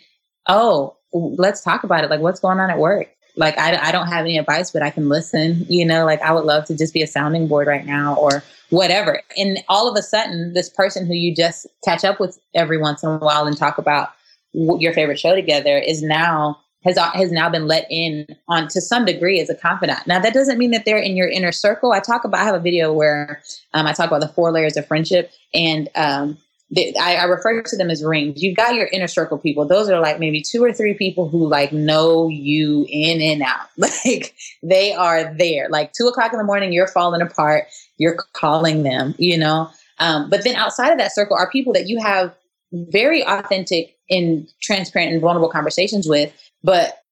Oh, let's talk about it. Like, what's going on at work? Like, I, I don't have any advice, but I can listen. You know, like, I would love to just be a sounding board right now or whatever. And all of a sudden, this person who you just catch up with every once in a while and talk about your favorite show together is now has has now been let in on to some degree as a confidant. Now that doesn't mean that they're in your inner circle. I talk about I have a video where um, I talk about the four layers of friendship, and um, I, I, refer to them as rings. You've got your inner circle people. Those are like maybe two or three people who like know you in and out. Like they are there. Like two o'clock in the morning, you're falling apart. You're calling them, you know. Um, but then outside of that circle are people that you have very authentic and transparent and vulnerable conversations with, but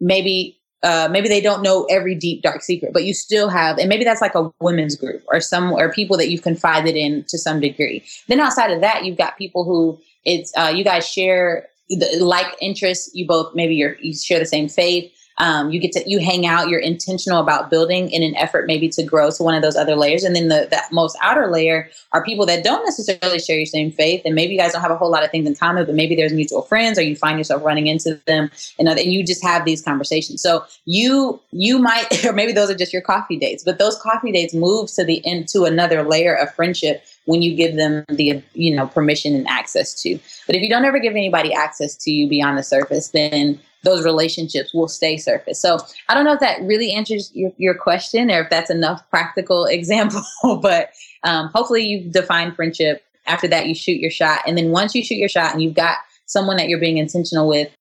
maybe uh, maybe they don't know every deep dark secret, but you still have, and maybe that's like a women's group or some or people that you've confided in to some degree. Then outside of that, you've got people who it's uh, you guys share the, like interests. You both maybe you you share the same faith. Um, you get to you hang out you're intentional about building in an effort maybe to grow to one of those other layers. And then the that most outer layer are people that don't necessarily share your same faith. And maybe you guys don't have a whole lot of things in common but maybe there's mutual friends or you find yourself running into them and, and you just have these conversations. So you you might or maybe those are just your coffee dates but those coffee dates move to the into another layer of friendship when you give them the you know permission and access to. But if you don't ever give anybody access to you beyond the surface then those relationships will stay surface. So I don't know if that really answers your, your question or if that's enough practical example, but um, hopefully you've defined friendship. After that, you shoot your shot. And then once you shoot your shot and you've got someone that you're being intentional with,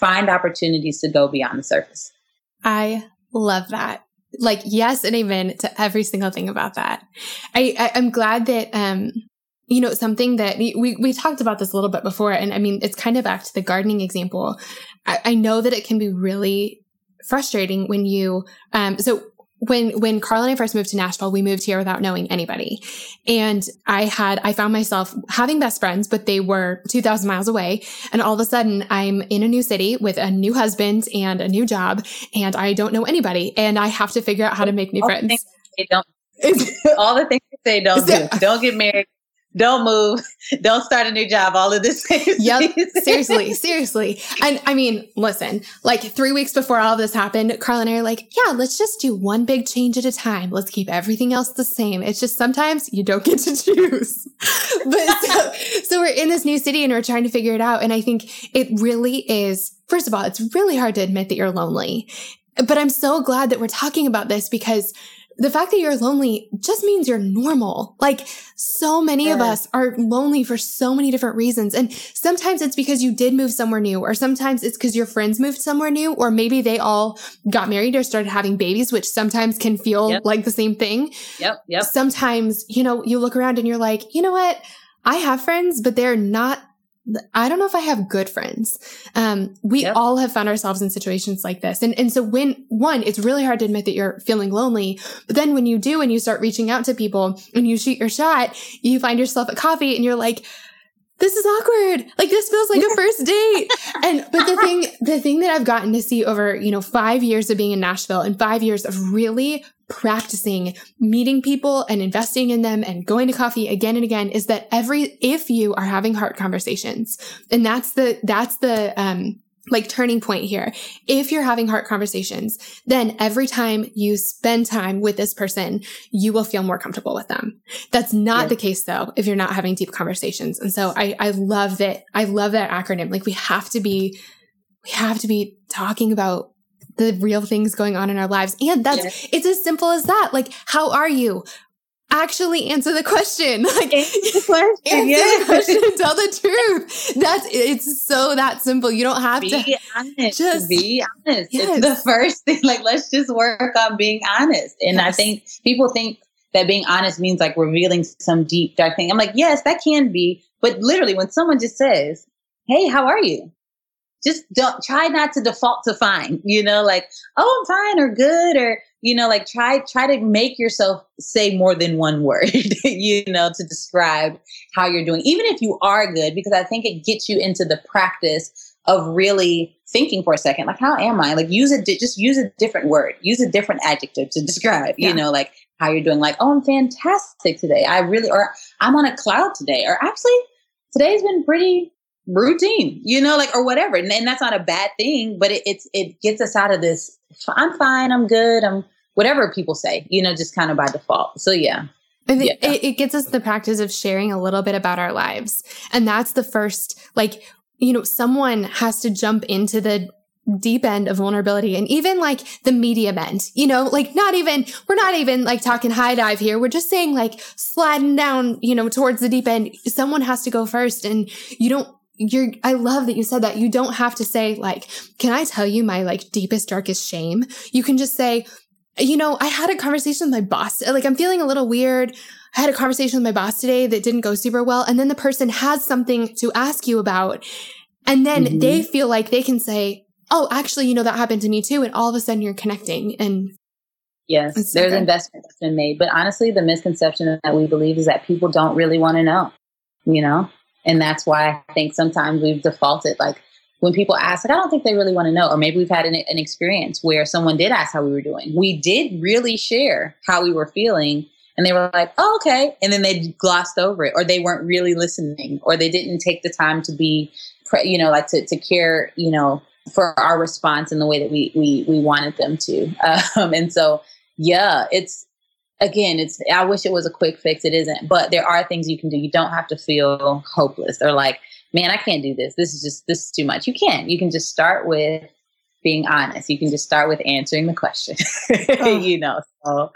find opportunities to go beyond the surface. I love that. Like, yes, and amen to every single thing about that. I, I am glad that um you know, something that we, we talked about this a little bit before. And I mean, it's kind of back to the gardening example. I, I know that it can be really frustrating when you, um, so when when Carl and I first moved to Nashville, we moved here without knowing anybody. And I had I found myself having best friends, but they were 2000 miles away, and all of a sudden I'm in a new city with a new husband and a new job and I don't know anybody and I have to figure out how to make new all friends. The they don't all the things they don't do. Don't get married don't move, don't start a new job, all of this. yep. seriously, seriously. And I mean, listen, like three weeks before all of this happened, Carl and I are like, yeah, let's just do one big change at a time. Let's keep everything else the same. It's just sometimes you don't get to choose. but so, so we're in this new city and we're trying to figure it out. And I think it really is, first of all, it's really hard to admit that you're lonely. But I'm so glad that we're talking about this because the fact that you're lonely just means you're normal. Like so many of us are lonely for so many different reasons. And sometimes it's because you did move somewhere new, or sometimes it's because your friends moved somewhere new, or maybe they all got married or started having babies, which sometimes can feel yep. like the same thing. Yep. Yep. Sometimes, you know, you look around and you're like, you know what? I have friends, but they're not I don't know if I have good friends. Um, we yep. all have found ourselves in situations like this. And, and so when one, it's really hard to admit that you're feeling lonely. But then when you do and you start reaching out to people and you shoot your shot, you find yourself at coffee and you're like, this is awkward. Like this feels like a first date. And, but the thing, the thing that I've gotten to see over, you know, five years of being in Nashville and five years of really practicing meeting people and investing in them and going to coffee again and again is that every, if you are having heart conversations, and that's the, that's the, um, like turning point here. If you're having heart conversations, then every time you spend time with this person, you will feel more comfortable with them. That's not yeah. the case though, if you're not having deep conversations. And so I, I love that. I love that acronym. Like we have to be, we have to be talking about the real things going on in our lives. And that's, yes. it's as simple as that. Like, how are you? Actually answer the question. Like, answer the question. answer yes. the question. Tell the truth. That's, it's so that simple. You don't have to be to. honest. Just be honest. Yes. It's the first thing. Like, let's just work on being honest. And. I think people think that being honest means like revealing some deep, dark thing. I'm like, yes, that can be. But literally, when someone just says, Hey, how are you? Just don't try not to default to fine, you know, like, oh, I'm fine or good or, you know, like try, try to make yourself say more than one word, you know, to describe how you're doing, even if you are good, because I think it gets you into the practice of really thinking for a second, like, how am I? Like, use a, just use a different word, use a different adjective to describe, yeah. you know, like how you're doing, like, oh, I'm fantastic today. I really, or I'm on a cloud today, or actually, today's been pretty routine, you know, like or whatever. And, and that's not a bad thing, but it, it's it gets us out of this. I'm fine. I'm good. I'm whatever people say, you know, just kind of by default. So yeah. Yeah. it, it gets us the practice of sharing a little bit about our lives. And that's the first, like, you know, someone has to jump into the deep end of vulnerability and even like the medium end, you know, like not even, we're not even like talking high dive here. We're just saying like sliding down, you know, towards the deep end. Someone has to go first and you don't you're i love that you said that. You don't have to say like can i tell you my like deepest darkest shame? You can just say you know i had a conversation with my boss. Like i'm feeling a little weird. I had a conversation with my boss today that didn't go super well and then the person has something to ask you about and then mm-hmm. they feel like they can say oh actually you know that happened to me too and all of a sudden you're connecting and yes there's investment that's been made but honestly the misconception that we believe is that people don't really want to know you know and that's why I think sometimes we've defaulted. Like when people ask, like, I don't think they really want to know. Or maybe we've had an, an experience where someone did ask how we were doing. We did really share how we were feeling. And they were like, oh, okay. And then they glossed over it, or they weren't really listening, or they didn't take the time to be, you know, like to, to care, you know, for our response in the way that we we we wanted them to. Um, and so, yeah, it's again, it's I wish it was a quick fix. It isn't, but there are things you can do. You don't have to feel hopeless or like, man, I can't do this. This is just this is too much. You can. You can just start with being honest. You can just start with answering the question. oh. you know. So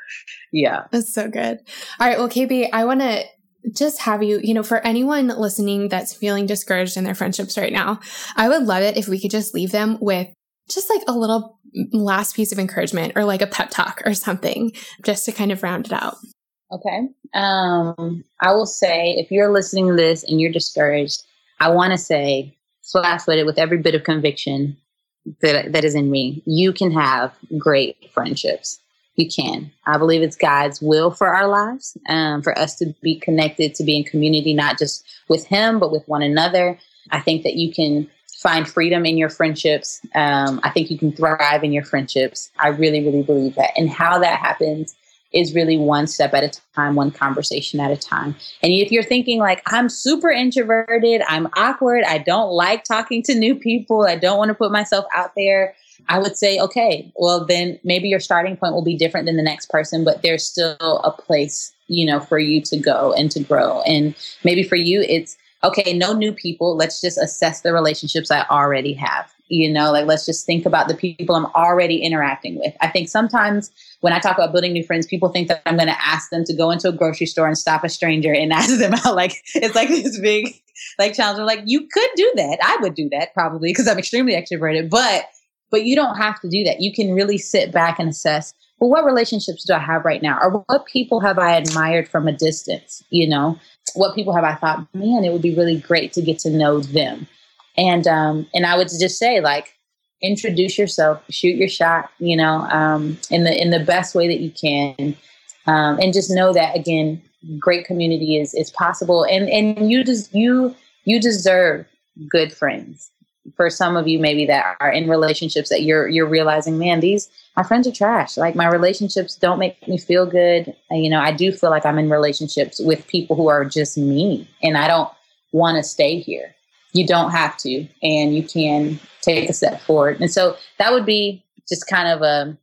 yeah. That's so good. All right. Well, KB, I want to just have you, you know, for anyone listening that's feeling discouraged in their friendships right now, I would love it if we could just leave them with just like a little last piece of encouragement or like a pep talk or something just to kind of round it out. Okay. Um, I will say if you're listening to this and you're discouraged, I want to say flat footed with every bit of conviction that, that is in me, you can have great friendships. You can. I believe it's God's will for our lives, um, for us to be connected, to be in community, not just with Him, but with one another. I think that you can find freedom in your friendships. Um, I think you can thrive in your friendships. I really, really believe that. And how that happens is really one step at a time, one conversation at a time. And if you're thinking like, I'm super introverted, I'm awkward, I don't like talking to new people, I don't want to put myself out there, I would say, okay, well, then maybe your starting point will be different than the next person, but there's still a place, you know, for you to go and to grow. And maybe for you, it's okay, no new people. Let's just assess the relationships I already have. You know, like let's just think about the people I'm already interacting with. I think sometimes when I talk about building new friends, people think that I'm going to ask them to go into a grocery store and stop a stranger and ask them out. Like it's like this big like challenge. I'm like, you could do that. I would do that probably because I'm extremely extroverted, but but you don't have to do that. You can really sit back and assess, well, what relationships do I have right now? Or what people have I admired from a distance? You know, what people have I thought, man, it would be really great to get to know them. And um, and I would just say, like, introduce yourself, shoot your shot, you know, um, in the in the best way that you can. Um, and just know that again, great community is is possible and and you just you you deserve good friends for some of you maybe that are in relationships that you're you're realizing man these my friends are trash. Like my relationships don't make me feel good. You know i do feel like i'm in relationships with people who are just me and i don't want to stay here. You don't have to and you can take a step forward. And so that would be just kind of a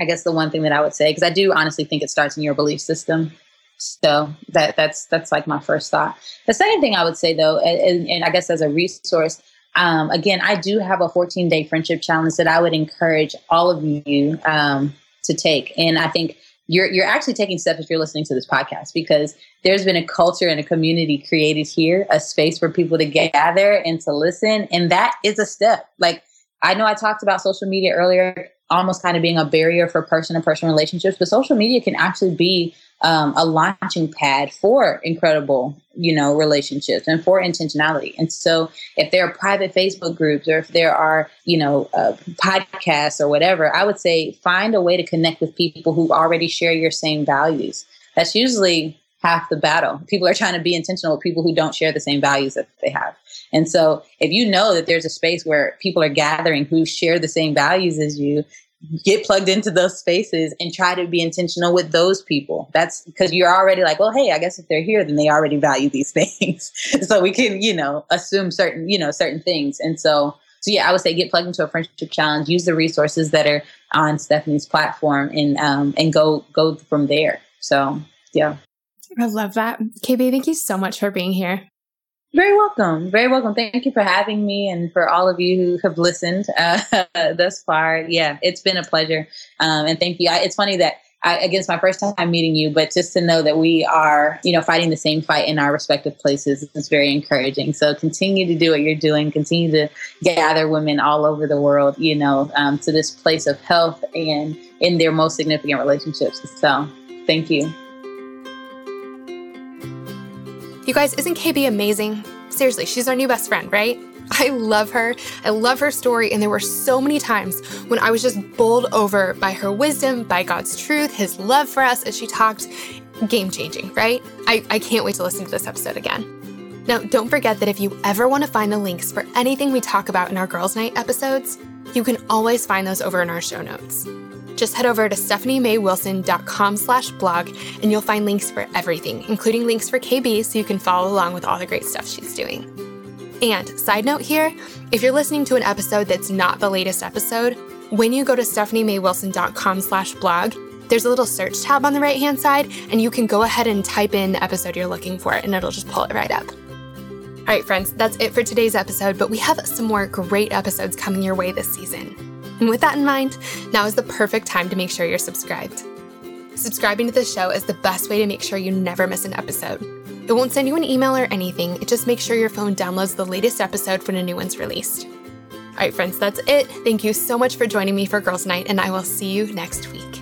i guess the one thing that i would say because i do honestly think it starts in your belief system. So that that's that's like my first thought. The second thing I would say though, and, and I guess as a resource, um, again, I do have a 14 day friendship challenge that I would encourage all of you um, to take. And I think you're you're actually taking steps if you're listening to this podcast because there's been a culture and a community created here, a space for people to gather and to listen, and that is a step. Like I know I talked about social media earlier, almost kind of being a barrier for person to person relationships, but social media can actually be um, a launching pad for incredible, you know, relationships and for intentionality. And so, if there are private Facebook groups or if there are, you know, uh, podcasts or whatever, I would say find a way to connect with people who already share your same values. That's usually half the battle. People are trying to be intentional with people who don't share the same values that they have. And so, if you know that there's a space where people are gathering who share the same values as you, get plugged into those spaces and try to be intentional with those people. That's because you're already like, well, hey, I guess if they're here, then they already value these things. so we can, you know, assume certain, you know, certain things. And so, so yeah, I would say get plugged into a friendship challenge, use the resources that are on Stephanie's platform and, um, and go, go from there. So yeah. I love that. KB, thank you so much for being here. Very welcome. Very welcome. Thank you for having me and for all of you who have listened uh, thus far. Yeah, it's been a pleasure. Um, and thank you. I, it's funny that I, again, it's my first time meeting you, but just to know that we are, you know, fighting the same fight in our respective places is very encouraging. So continue to do what you're doing. Continue to gather women all over the world, you know, um, to this place of health and in their most significant relationships. So thank you. You guys, isn't KB amazing? Seriously, she's our new best friend, right? I love her. I love her story. And there were so many times when I was just bowled over by her wisdom, by God's truth, his love for us as she talked. Game changing, right? I, I can't wait to listen to this episode again. Now, don't forget that if you ever want to find the links for anything we talk about in our Girls Night episodes, you can always find those over in our show notes. Just head over to stephaniemaywilson.com slash blog and you'll find links for everything, including links for KB so you can follow along with all the great stuff she's doing. And side note here, if you're listening to an episode that's not the latest episode, when you go to stephaniemaywilson.com slash blog, there's a little search tab on the right hand side, and you can go ahead and type in the episode you're looking for, and it'll just pull it right up. All right, friends, that's it for today's episode, but we have some more great episodes coming your way this season. And with that in mind, now is the perfect time to make sure you're subscribed. Subscribing to the show is the best way to make sure you never miss an episode. It won't send you an email or anything, it just makes sure your phone downloads the latest episode when a new one's released. All right, friends, that's it. Thank you so much for joining me for Girls Night, and I will see you next week.